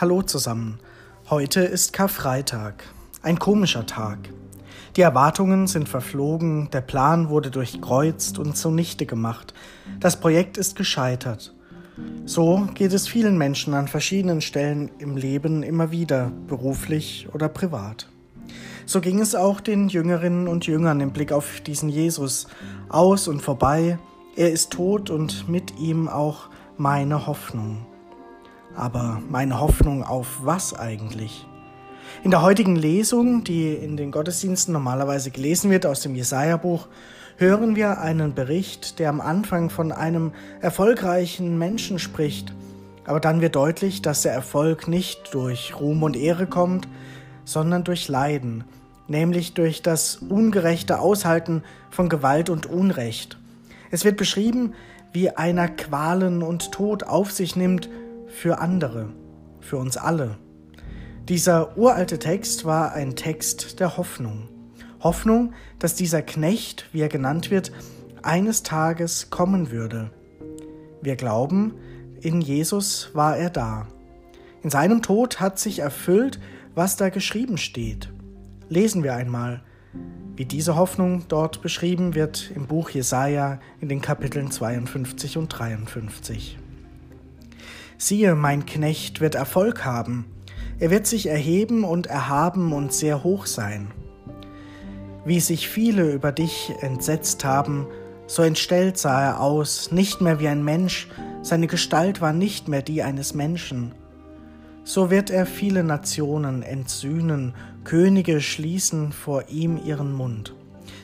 Hallo zusammen. Heute ist Karfreitag. Ein komischer Tag. Die Erwartungen sind verflogen, der Plan wurde durchkreuzt und zunichte gemacht. Das Projekt ist gescheitert. So geht es vielen Menschen an verschiedenen Stellen im Leben immer wieder, beruflich oder privat. So ging es auch den Jüngerinnen und Jüngern im Blick auf diesen Jesus. Aus und vorbei, er ist tot und mit ihm auch meine Hoffnung. Aber meine Hoffnung auf was eigentlich? In der heutigen Lesung, die in den Gottesdiensten normalerweise gelesen wird aus dem Jesaja-Buch, hören wir einen Bericht, der am Anfang von einem erfolgreichen Menschen spricht. Aber dann wird deutlich, dass der Erfolg nicht durch Ruhm und Ehre kommt, sondern durch Leiden, nämlich durch das ungerechte Aushalten von Gewalt und Unrecht. Es wird beschrieben, wie einer Qualen und Tod auf sich nimmt für andere, für uns alle. Dieser uralte Text war ein Text der Hoffnung. Hoffnung, dass dieser Knecht, wie er genannt wird, eines Tages kommen würde. Wir glauben, in Jesus war er da. In seinem Tod hat sich erfüllt, was da geschrieben steht. Lesen wir einmal, wie diese Hoffnung dort beschrieben wird im Buch Jesaja in den Kapiteln 52 und 53. Siehe, mein Knecht wird Erfolg haben. Er wird sich erheben und erhaben und sehr hoch sein. Wie sich viele über dich entsetzt haben, so entstellt sah er aus, nicht mehr wie ein Mensch, seine Gestalt war nicht mehr die eines Menschen. So wird er viele Nationen entsühnen, Könige schließen vor ihm ihren Mund.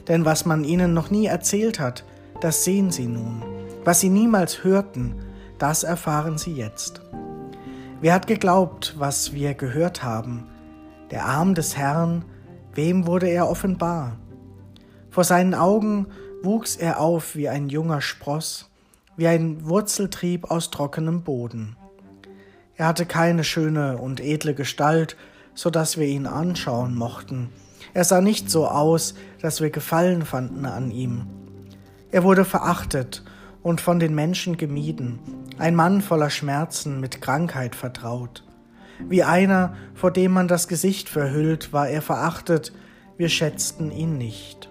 Denn was man ihnen noch nie erzählt hat, das sehen sie nun. Was sie niemals hörten, das erfahren Sie jetzt. Wer hat geglaubt, was wir gehört haben? Der Arm des Herrn, wem wurde er offenbar? Vor seinen Augen wuchs er auf wie ein junger Spross, wie ein Wurzeltrieb aus trockenem Boden. Er hatte keine schöne und edle Gestalt, so dass wir ihn anschauen mochten. Er sah nicht so aus, dass wir Gefallen fanden an ihm. Er wurde verachtet und von den Menschen gemieden, ein Mann voller Schmerzen, mit Krankheit vertraut. Wie einer, vor dem man das Gesicht verhüllt, war er verachtet, wir schätzten ihn nicht.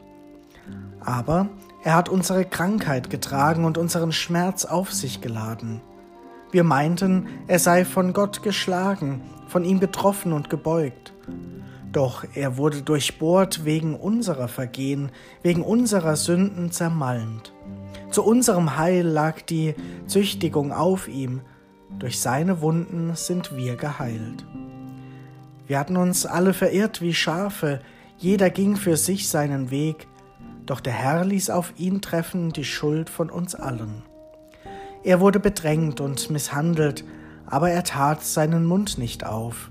Aber er hat unsere Krankheit getragen und unseren Schmerz auf sich geladen. Wir meinten, er sei von Gott geschlagen, von ihm getroffen und gebeugt. Doch er wurde durchbohrt wegen unserer Vergehen, wegen unserer Sünden zermalmt. Zu unserem Heil lag die Züchtigung auf ihm, durch seine Wunden sind wir geheilt. Wir hatten uns alle verirrt wie Schafe, jeder ging für sich seinen Weg, doch der Herr ließ auf ihn treffen die Schuld von uns allen. Er wurde bedrängt und misshandelt, aber er tat seinen Mund nicht auf.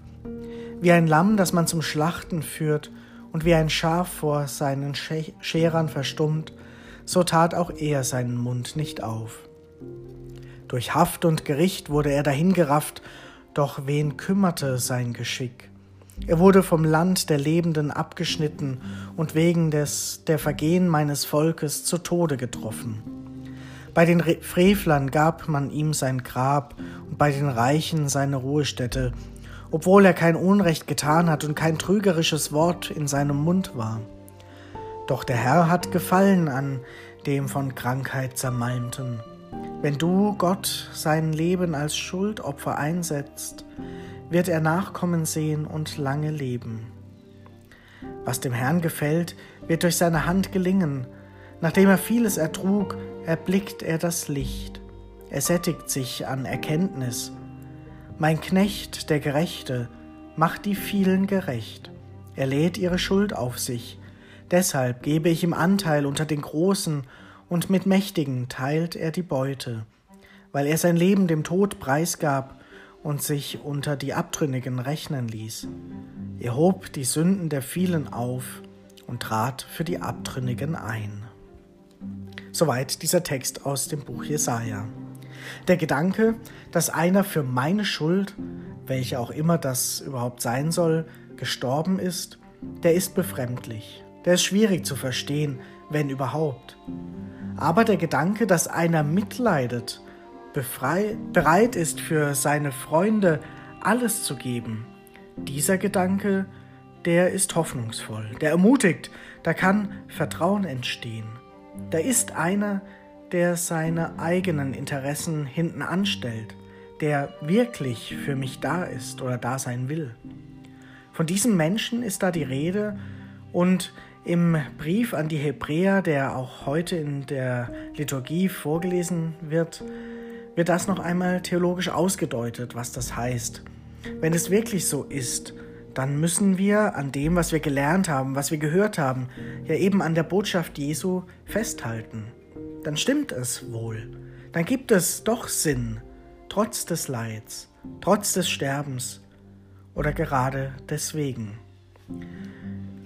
Wie ein Lamm, das man zum Schlachten führt, und wie ein Schaf vor seinen Scherern verstummt, so tat auch er seinen Mund nicht auf. Durch Haft und Gericht wurde er dahingerafft, doch wen kümmerte sein Geschick? Er wurde vom Land der Lebenden abgeschnitten und wegen des der Vergehen meines Volkes zu Tode getroffen. Bei den Frevlern gab man ihm sein Grab und bei den Reichen seine Ruhestätte, obwohl er kein Unrecht getan hat und kein trügerisches Wort in seinem Mund war. Doch der Herr hat Gefallen an dem von Krankheit zermalmten. Wenn du Gott sein Leben als Schuldopfer einsetzt, wird er Nachkommen sehen und lange leben. Was dem Herrn gefällt, wird durch seine Hand gelingen. Nachdem er vieles ertrug, erblickt er das Licht. Er sättigt sich an Erkenntnis. Mein Knecht, der Gerechte, macht die vielen gerecht. Er lädt ihre Schuld auf sich. Deshalb gebe ich ihm Anteil unter den Großen, und mit Mächtigen teilt er die Beute, weil er sein Leben dem Tod preisgab und sich unter die Abtrünnigen rechnen ließ. Er hob die Sünden der vielen auf und trat für die Abtrünnigen ein. Soweit dieser Text aus dem Buch Jesaja. Der Gedanke, dass einer für meine Schuld, welche auch immer das überhaupt sein soll, gestorben ist, der ist befremdlich. Der ist schwierig zu verstehen, wenn überhaupt. Aber der Gedanke, dass einer mitleidet, bereit ist für seine Freunde alles zu geben. Dieser Gedanke, der ist hoffnungsvoll, der ermutigt, da kann Vertrauen entstehen. Da ist einer, der seine eigenen Interessen hinten anstellt, der wirklich für mich da ist oder da sein will. Von diesem Menschen ist da die Rede und im Brief an die Hebräer, der auch heute in der Liturgie vorgelesen wird, wird das noch einmal theologisch ausgedeutet, was das heißt. Wenn es wirklich so ist, dann müssen wir an dem, was wir gelernt haben, was wir gehört haben, ja eben an der Botschaft Jesu festhalten. Dann stimmt es wohl. Dann gibt es doch Sinn, trotz des Leids, trotz des Sterbens oder gerade deswegen.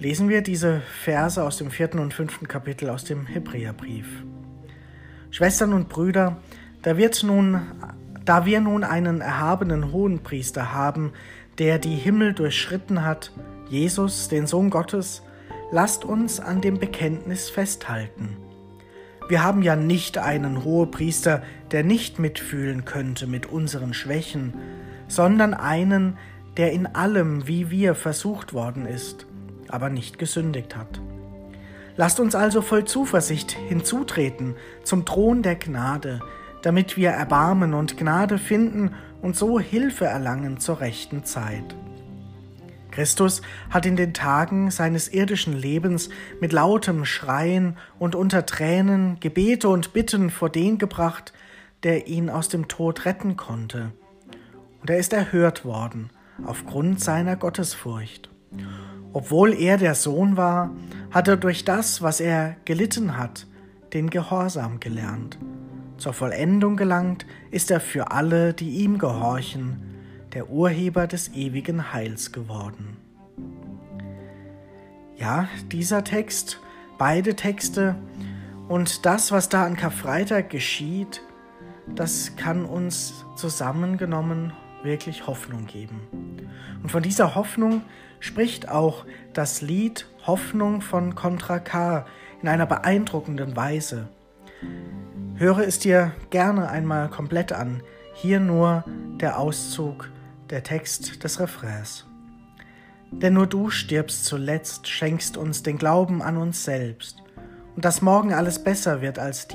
Lesen wir diese Verse aus dem vierten und fünften Kapitel aus dem Hebräerbrief. Schwestern und Brüder, da wird nun, da wir nun einen erhabenen Hohenpriester haben, der die Himmel durchschritten hat, Jesus, den Sohn Gottes, lasst uns an dem Bekenntnis festhalten. Wir haben ja nicht einen Hohepriester, der nicht mitfühlen könnte mit unseren Schwächen, sondern einen, der in allem wie wir versucht worden ist, aber nicht gesündigt hat. Lasst uns also voll Zuversicht hinzutreten zum Thron der Gnade, damit wir Erbarmen und Gnade finden und so Hilfe erlangen zur rechten Zeit. Christus hat in den Tagen seines irdischen Lebens mit lautem Schreien und unter Tränen Gebete und Bitten vor den gebracht, der ihn aus dem Tod retten konnte. Und er ist erhört worden aufgrund seiner Gottesfurcht. Obwohl er der Sohn war, hat er durch das, was er gelitten hat, den Gehorsam gelernt zur Vollendung gelangt ist er für alle, die ihm gehorchen, der Urheber des ewigen Heils geworden. Ja, dieser Text, beide Texte und das, was da an Karfreitag geschieht, das kann uns zusammengenommen wirklich Hoffnung geben. Und von dieser Hoffnung spricht auch das Lied Hoffnung von Contra K in einer beeindruckenden Weise. Höre es dir gerne einmal komplett an. Hier nur der Auszug, der Text des Refrains. Denn nur du stirbst zuletzt, schenkst uns den Glauben an uns selbst. Und dass morgen alles besser wird als,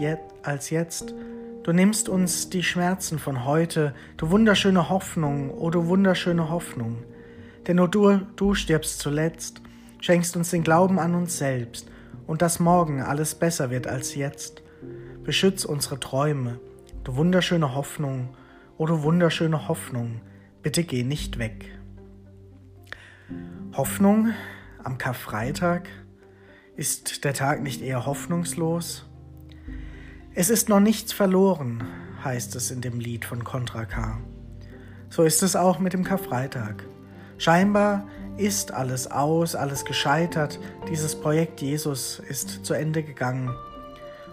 als jetzt. Du nimmst uns die Schmerzen von heute, du wunderschöne Hoffnung, o oh du wunderschöne Hoffnung. Denn nur du, du stirbst zuletzt, schenkst uns den Glauben an uns selbst. Und dass morgen alles besser wird als jetzt. Beschütz unsere Träume, du wunderschöne Hoffnung, o oh, du wunderschöne Hoffnung, bitte geh nicht weg. Hoffnung am Karfreitag? Ist der Tag nicht eher hoffnungslos? Es ist noch nichts verloren, heißt es in dem Lied von Contra K. So ist es auch mit dem Karfreitag. Scheinbar ist alles aus, alles gescheitert, dieses Projekt Jesus ist zu Ende gegangen.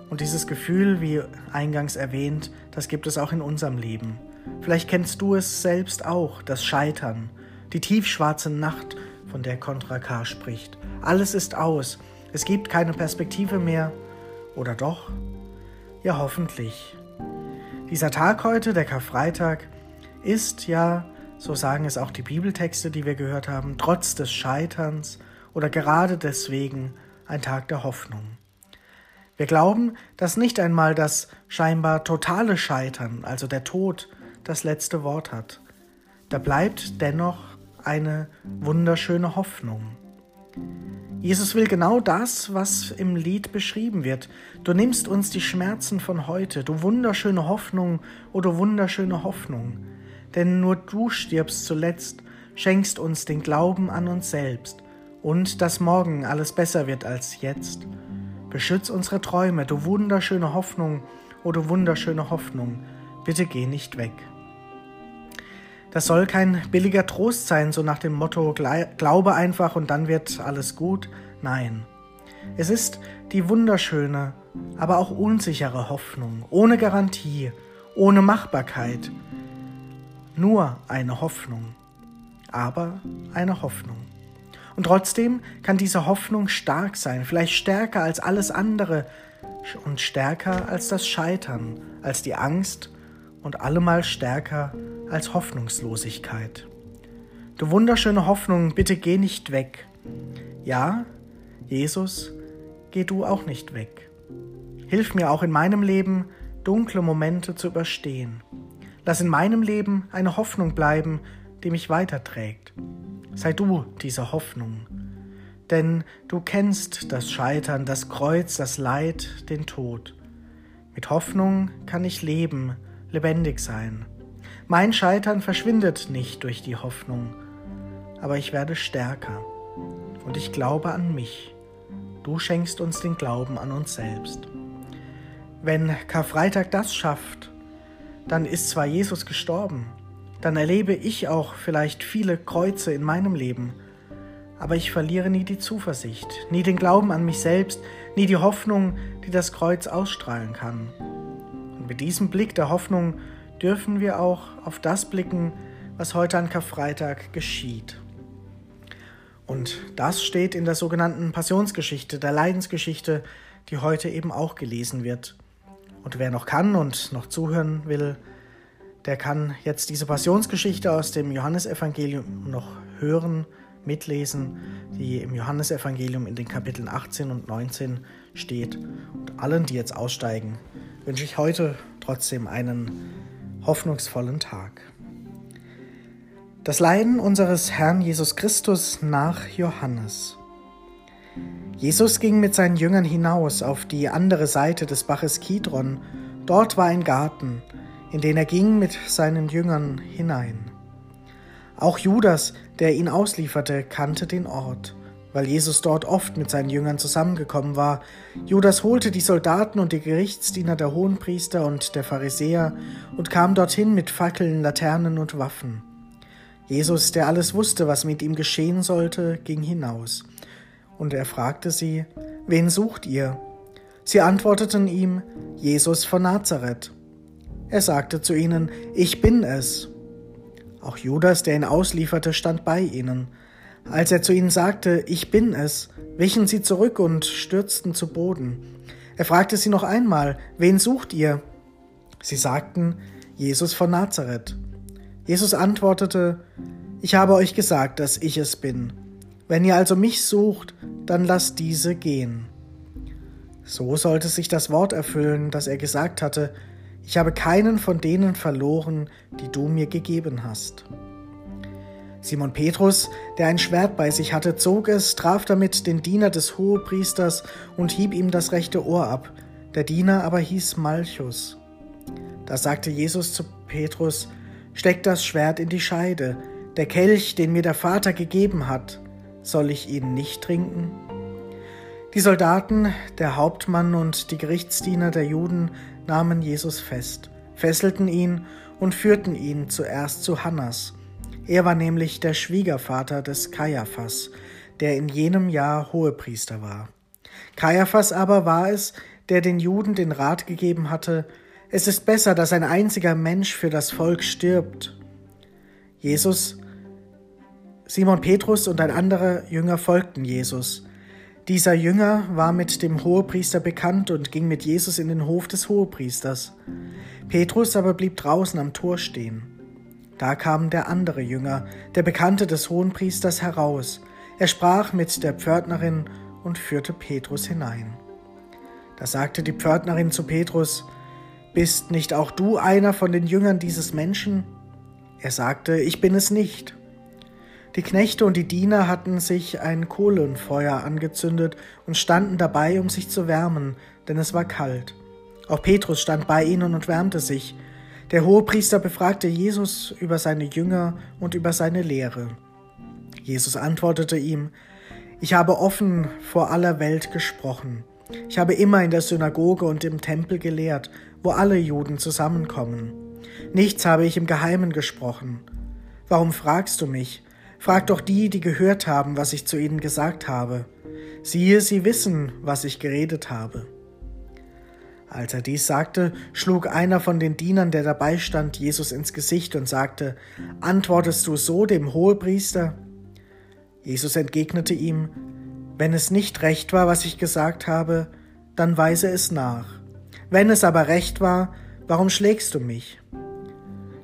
Und dieses Gefühl, wie eingangs erwähnt, das gibt es auch in unserem Leben. Vielleicht kennst du es selbst auch, das Scheitern, die tiefschwarze Nacht, von der Contra K spricht. Alles ist aus, es gibt keine Perspektive mehr. Oder doch? Ja, hoffentlich. Dieser Tag heute, der Karfreitag, ist ja, so sagen es auch die Bibeltexte, die wir gehört haben, trotz des Scheiterns oder gerade deswegen ein Tag der Hoffnung. Wir glauben, dass nicht einmal das scheinbar totale Scheitern, also der Tod, das letzte Wort hat. Da bleibt dennoch eine wunderschöne Hoffnung. Jesus will genau das, was im Lied beschrieben wird. Du nimmst uns die Schmerzen von heute, du wunderschöne Hoffnung, o oh, du wunderschöne Hoffnung. Denn nur du stirbst zuletzt, schenkst uns den Glauben an uns selbst und dass morgen alles besser wird als jetzt. Beschütz unsere Träume, du wunderschöne Hoffnung, o oh, du wunderschöne Hoffnung, bitte geh nicht weg. Das soll kein billiger Trost sein, so nach dem Motto, glaube einfach und dann wird alles gut. Nein, es ist die wunderschöne, aber auch unsichere Hoffnung, ohne Garantie, ohne Machbarkeit. Nur eine Hoffnung, aber eine Hoffnung. Und trotzdem kann diese Hoffnung stark sein, vielleicht stärker als alles andere und stärker als das Scheitern, als die Angst und allemal stärker als Hoffnungslosigkeit. Du wunderschöne Hoffnung, bitte geh nicht weg. Ja, Jesus, geh du auch nicht weg. Hilf mir auch in meinem Leben, dunkle Momente zu überstehen. Lass in meinem Leben eine Hoffnung bleiben, die mich weiterträgt. Sei du diese Hoffnung. Denn du kennst das Scheitern, das Kreuz, das Leid, den Tod. Mit Hoffnung kann ich leben, lebendig sein. Mein Scheitern verschwindet nicht durch die Hoffnung aber ich werde stärker. Und ich glaube an mich. Du schenkst uns den Glauben an uns selbst. Wenn Karfreitag das schafft, dann ist zwar Jesus gestorben, dann erlebe ich auch vielleicht viele Kreuze in meinem Leben, aber ich verliere nie die Zuversicht, nie den Glauben an mich selbst, nie die Hoffnung, die das Kreuz ausstrahlen kann. Und mit diesem Blick der Hoffnung dürfen wir auch auf das blicken, was heute an Karfreitag geschieht. Und das steht in der sogenannten Passionsgeschichte, der Leidensgeschichte, die heute eben auch gelesen wird. Und wer noch kann und noch zuhören will, der kann jetzt diese Passionsgeschichte aus dem Johannesevangelium noch hören, mitlesen, die im Johannesevangelium in den Kapiteln 18 und 19 steht. Und allen, die jetzt aussteigen, wünsche ich heute trotzdem einen hoffnungsvollen Tag. Das Leiden unseres Herrn Jesus Christus nach Johannes. Jesus ging mit seinen Jüngern hinaus auf die andere Seite des Baches Kidron. Dort war ein Garten, in den er ging mit seinen Jüngern hinein. Auch Judas, der ihn auslieferte, kannte den Ort, weil Jesus dort oft mit seinen Jüngern zusammengekommen war. Judas holte die Soldaten und die Gerichtsdiener der Hohenpriester und der Pharisäer und kam dorthin mit Fackeln, Laternen und Waffen. Jesus, der alles wusste, was mit ihm geschehen sollte, ging hinaus. Und er fragte sie, Wen sucht ihr? Sie antworteten ihm, Jesus von Nazareth. Er sagte zu ihnen, Ich bin es. Auch Judas, der ihn auslieferte, stand bei ihnen. Als er zu ihnen sagte, Ich bin es, wichen sie zurück und stürzten zu Boden. Er fragte sie noch einmal, Wen sucht ihr? Sie sagten, Jesus von Nazareth. Jesus antwortete, Ich habe euch gesagt, dass ich es bin. Wenn ihr also mich sucht, dann lasst diese gehen. So sollte sich das Wort erfüllen, das er gesagt hatte, ich habe keinen von denen verloren, die du mir gegeben hast. Simon Petrus, der ein Schwert bei sich hatte, zog es, traf damit den Diener des Hohepriesters und hieb ihm das rechte Ohr ab. Der Diener aber hieß Malchus. Da sagte Jesus zu Petrus, Steck das Schwert in die Scheide. Der Kelch, den mir der Vater gegeben hat, soll ich ihn nicht trinken? Die Soldaten, der Hauptmann und die Gerichtsdiener der Juden nahmen Jesus fest, fesselten ihn und führten ihn zuerst zu Hannas. Er war nämlich der Schwiegervater des Kaiaphas, der in jenem Jahr Hohepriester war. Kaiaphas aber war es, der den Juden den Rat gegeben hatte, es ist besser, dass ein einziger Mensch für das Volk stirbt. Jesus, Simon Petrus und ein anderer Jünger folgten Jesus. Dieser Jünger war mit dem Hohepriester bekannt und ging mit Jesus in den Hof des Hohepriesters. Petrus aber blieb draußen am Tor stehen. Da kam der andere Jünger, der Bekannte des Hohenpriesters, heraus. Er sprach mit der Pförtnerin und führte Petrus hinein. Da sagte die Pförtnerin zu Petrus, bist nicht auch du einer von den Jüngern dieses Menschen? Er sagte, ich bin es nicht. Die Knechte und die Diener hatten sich ein Kohlenfeuer angezündet und standen dabei, um sich zu wärmen, denn es war kalt. Auch Petrus stand bei ihnen und wärmte sich. Der Hohepriester befragte Jesus über seine Jünger und über seine Lehre. Jesus antwortete ihm, Ich habe offen vor aller Welt gesprochen. Ich habe immer in der Synagoge und im Tempel gelehrt, wo alle Juden zusammenkommen. Nichts habe ich im Geheimen gesprochen. Warum fragst du mich? Frag doch die, die gehört haben, was ich zu ihnen gesagt habe. Siehe, sie wissen, was ich geredet habe. Als er dies sagte, schlug einer von den Dienern, der dabei stand, Jesus ins Gesicht und sagte, Antwortest du so dem Hohepriester? Jesus entgegnete ihm, Wenn es nicht recht war, was ich gesagt habe, dann weise es nach. Wenn es aber recht war, warum schlägst du mich?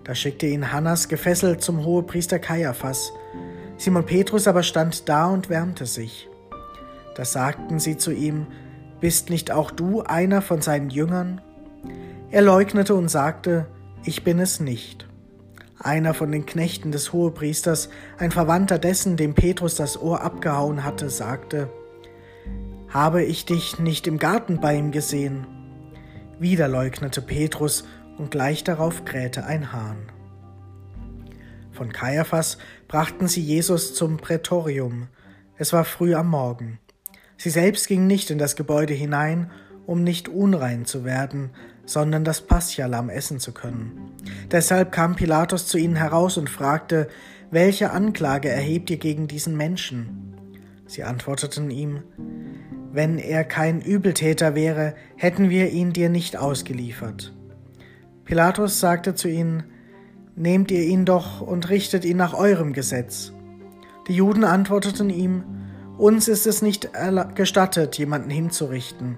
Da schickte ihn Hannas gefesselt zum Hohepriester Kaiaphas. Simon Petrus aber stand da und wärmte sich. Da sagten sie zu ihm, Bist nicht auch du einer von seinen Jüngern? Er leugnete und sagte, Ich bin es nicht. Einer von den Knechten des Hohepriesters, ein Verwandter dessen, dem Petrus das Ohr abgehauen hatte, sagte, Habe ich dich nicht im Garten bei ihm gesehen? Wieder leugnete Petrus, und gleich darauf krähte ein Hahn. Von Kaiaphas brachten sie Jesus zum Prätorium. Es war früh am Morgen. Sie selbst gingen nicht in das Gebäude hinein, um nicht unrein zu werden, sondern das Paschalamm essen zu können. Deshalb kam Pilatus zu ihnen heraus und fragte, welche Anklage erhebt ihr gegen diesen Menschen? Sie antworteten ihm, wenn er kein Übeltäter wäre, hätten wir ihn dir nicht ausgeliefert. Pilatus sagte zu ihnen, Nehmt ihr ihn doch und richtet ihn nach eurem Gesetz. Die Juden antworteten ihm, Uns ist es nicht gestattet, jemanden hinzurichten.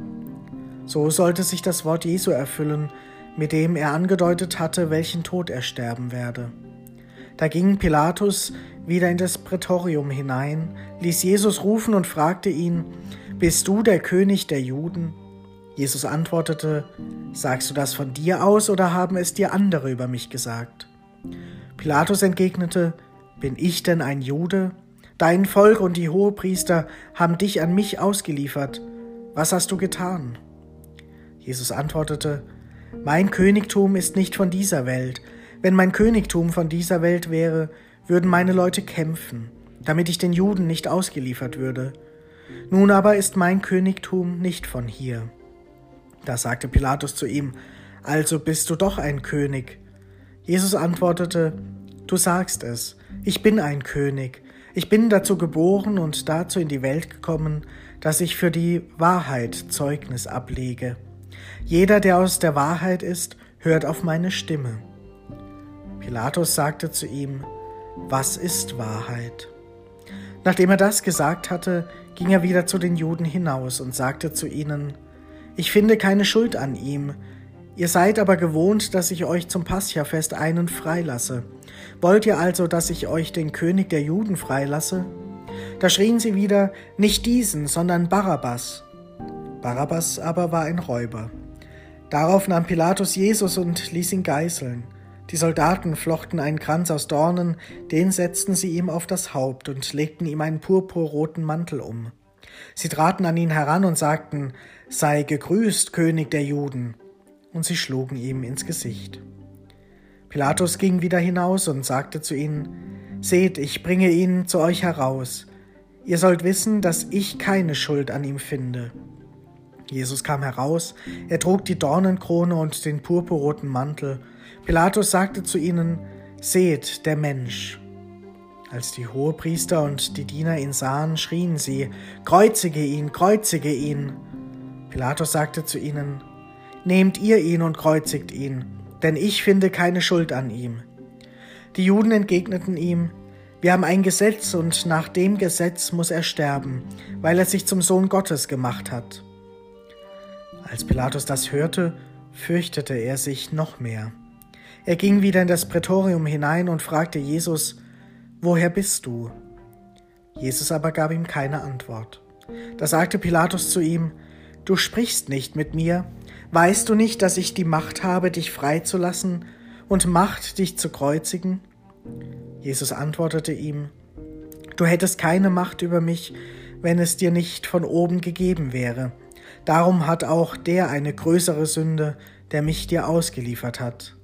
So sollte sich das Wort Jesu erfüllen, mit dem er angedeutet hatte, welchen Tod er sterben werde. Da ging Pilatus wieder in das Prätorium hinein, ließ Jesus rufen und fragte ihn, Bist du der König der Juden? Jesus antwortete, Sagst du das von dir aus oder haben es dir andere über mich gesagt? Pilatus entgegnete, Bin ich denn ein Jude? Dein Volk und die Hohepriester haben dich an mich ausgeliefert. Was hast du getan? Jesus antwortete, Mein Königtum ist nicht von dieser Welt. Wenn mein Königtum von dieser Welt wäre, würden meine Leute kämpfen, damit ich den Juden nicht ausgeliefert würde. Nun aber ist mein Königtum nicht von hier. Da sagte Pilatus zu ihm, Also bist du doch ein König. Jesus antwortete, Du sagst es, ich bin ein König. Ich bin dazu geboren und dazu in die Welt gekommen, dass ich für die Wahrheit Zeugnis ablege. Jeder, der aus der Wahrheit ist, hört auf meine Stimme. Pilatus sagte zu ihm, Was ist Wahrheit? Nachdem er das gesagt hatte, ging er wieder zu den Juden hinaus und sagte zu ihnen, Ich finde keine Schuld an ihm, ihr seid aber gewohnt, dass ich euch zum Paschafest einen freilasse. Wollt ihr also, dass ich euch den König der Juden freilasse? Da schrien sie wieder, nicht diesen, sondern Barabbas. Barabbas aber war ein Räuber. Darauf nahm Pilatus Jesus und ließ ihn geißeln. Die Soldaten flochten einen Kranz aus Dornen, den setzten sie ihm auf das Haupt und legten ihm einen purpurroten Mantel um. Sie traten an ihn heran und sagten, Sei gegrüßt, König der Juden, und sie schlugen ihm ins Gesicht. Pilatus ging wieder hinaus und sagte zu ihnen, Seht, ich bringe ihn zu euch heraus. Ihr sollt wissen, dass ich keine Schuld an ihm finde. Jesus kam heraus, er trug die Dornenkrone und den purpurroten Mantel. Pilatus sagte zu ihnen, Seht, der Mensch. Als die Hohepriester und die Diener ihn sahen, schrien sie, Kreuzige ihn, kreuzige ihn. Pilatus sagte zu ihnen, Nehmt ihr ihn und kreuzigt ihn, denn ich finde keine Schuld an ihm. Die Juden entgegneten ihm, wir haben ein Gesetz und nach dem Gesetz muss er sterben, weil er sich zum Sohn Gottes gemacht hat. Als Pilatus das hörte, fürchtete er sich noch mehr. Er ging wieder in das Prätorium hinein und fragte Jesus, Woher bist du? Jesus aber gab ihm keine Antwort. Da sagte Pilatus zu ihm, Du sprichst nicht mit mir, weißt du nicht, dass ich die Macht habe, dich freizulassen und Macht, dich zu kreuzigen? Jesus antwortete ihm, Du hättest keine Macht über mich, wenn es dir nicht von oben gegeben wäre. Darum hat auch der eine größere Sünde, der mich dir ausgeliefert hat.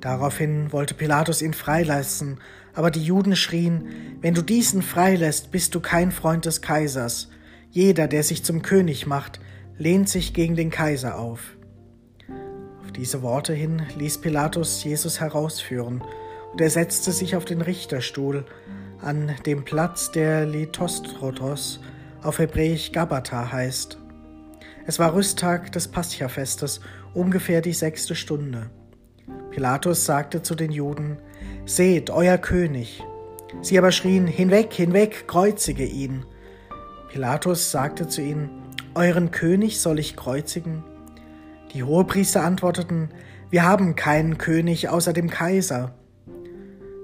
Daraufhin wollte Pilatus ihn freilassen, aber die Juden schrien, wenn du diesen freilässt, bist du kein Freund des Kaisers. Jeder, der sich zum König macht, lehnt sich gegen den Kaiser auf. Auf diese Worte hin ließ Pilatus Jesus herausführen, und er setzte sich auf den Richterstuhl an dem Platz, der Lithostrotos auf Hebräisch Gabata heißt. Es war Rüsttag des Paschafestes, ungefähr die sechste Stunde. Pilatus sagte zu den Juden, Seht, euer König. Sie aber schrien, Hinweg, hinweg, kreuzige ihn. Pilatus sagte zu ihnen, Euren König soll ich kreuzigen? Die Hohepriester antworteten, wir haben keinen König außer dem Kaiser.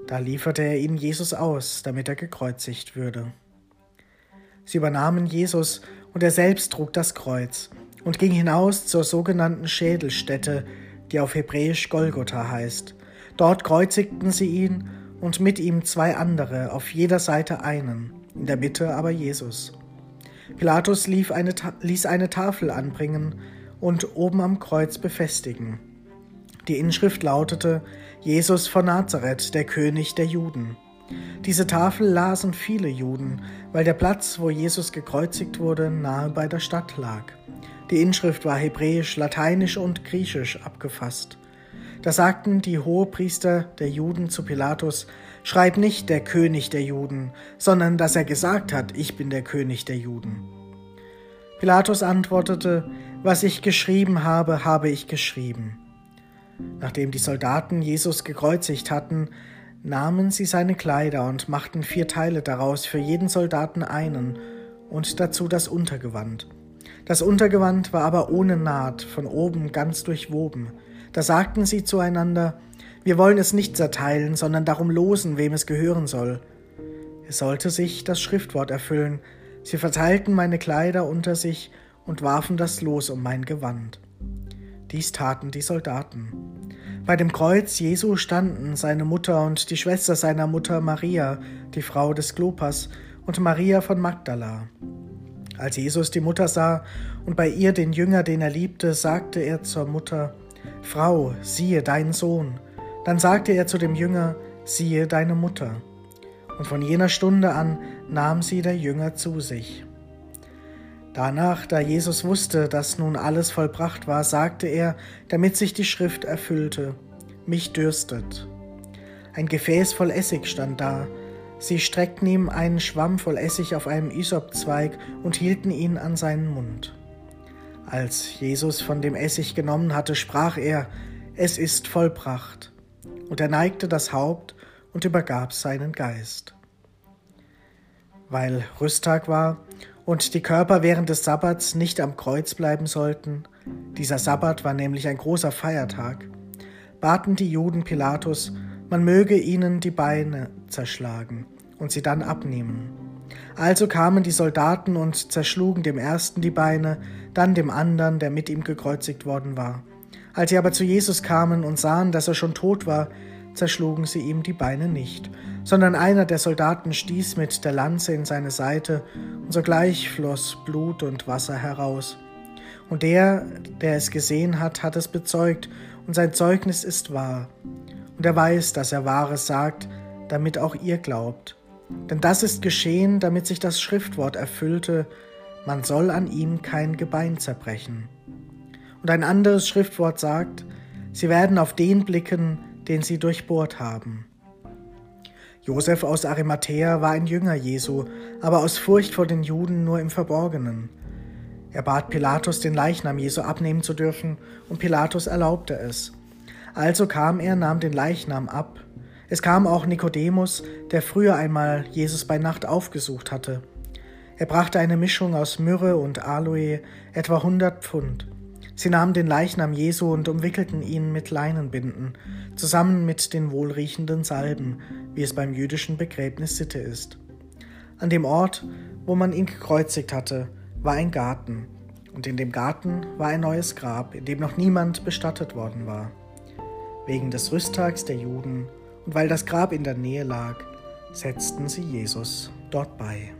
Da lieferte er ihnen Jesus aus, damit er gekreuzigt würde. Sie übernahmen Jesus, und er selbst trug das Kreuz und ging hinaus zur sogenannten Schädelstätte, die auf Hebräisch Golgotha heißt. Dort kreuzigten sie ihn und mit ihm zwei andere, auf jeder Seite einen, in der Mitte aber Jesus. Pilatus eine, ließ eine Tafel anbringen und oben am Kreuz befestigen. Die Inschrift lautete Jesus von Nazareth, der König der Juden. Diese Tafel lasen viele Juden, weil der Platz, wo Jesus gekreuzigt wurde, nahe bei der Stadt lag. Die Inschrift war hebräisch, lateinisch und griechisch abgefasst. Da sagten die Hohepriester der Juden zu Pilatus, Schreib nicht der König der Juden, sondern dass er gesagt hat, ich bin der König der Juden. Pilatus antwortete, Was ich geschrieben habe, habe ich geschrieben. Nachdem die Soldaten Jesus gekreuzigt hatten, nahmen sie seine Kleider und machten vier Teile daraus, für jeden Soldaten einen, und dazu das Untergewand. Das Untergewand war aber ohne Naht, von oben ganz durchwoben. Da sagten sie zueinander, wir wollen es nicht zerteilen, sondern darum losen, wem es gehören soll. Es sollte sich das Schriftwort erfüllen. Sie verteilten meine Kleider unter sich und warfen das Los um mein Gewand. Dies taten die Soldaten. Bei dem Kreuz Jesu standen seine Mutter und die Schwester seiner Mutter Maria, die Frau des Klopas, und Maria von Magdala. Als Jesus die Mutter sah und bei ihr den Jünger, den er liebte, sagte er zur Mutter, Frau, siehe dein Sohn. Dann sagte er zu dem Jünger, siehe deine Mutter. Und von jener Stunde an nahm sie der Jünger zu sich. Danach, da Jesus wusste, dass nun alles vollbracht war, sagte er, damit sich die Schrift erfüllte, mich dürstet. Ein Gefäß voll Essig stand da. Sie streckten ihm einen Schwamm voll Essig auf einem Isopzweig und hielten ihn an seinen Mund. Als Jesus von dem Essig genommen hatte, sprach er, es ist vollbracht. Und er neigte das Haupt und übergab seinen Geist. Weil Rüsttag war und die Körper während des Sabbats nicht am Kreuz bleiben sollten, dieser Sabbat war nämlich ein großer Feiertag, baten die Juden Pilatus, man möge ihnen die Beine zerschlagen und sie dann abnehmen. Also kamen die Soldaten und zerschlugen dem ersten die Beine, dann dem anderen, der mit ihm gekreuzigt worden war. Als sie aber zu Jesus kamen und sahen, dass er schon tot war, zerschlugen sie ihm die Beine nicht, sondern einer der Soldaten stieß mit der Lanze in seine Seite, und sogleich floss Blut und Wasser heraus. Und der, der es gesehen hat, hat es bezeugt, und sein Zeugnis ist wahr. Und er weiß, dass er Wahres sagt, damit auch ihr glaubt. Denn das ist geschehen, damit sich das Schriftwort erfüllte, man soll an ihm kein Gebein zerbrechen. Und ein anderes Schriftwort sagt, sie werden auf den blicken, den sie durchbohrt haben. Josef aus Arimathea war ein Jünger Jesu, aber aus Furcht vor den Juden nur im Verborgenen. Er bat Pilatus, den Leichnam Jesu abnehmen zu dürfen, und Pilatus erlaubte es. Also kam er, nahm den Leichnam ab. Es kam auch Nikodemus, der früher einmal Jesus bei Nacht aufgesucht hatte. Er brachte eine Mischung aus Myrrhe und Aloe, etwa hundert Pfund. Sie nahmen den Leichnam Jesu und umwickelten ihn mit Leinenbinden, zusammen mit den wohlriechenden Salben, wie es beim jüdischen Begräbnis Sitte ist. An dem Ort, wo man ihn gekreuzigt hatte, war ein Garten, und in dem Garten war ein neues Grab, in dem noch niemand bestattet worden war. Wegen des Rüsttags der Juden und weil das Grab in der Nähe lag, setzten sie Jesus dort bei.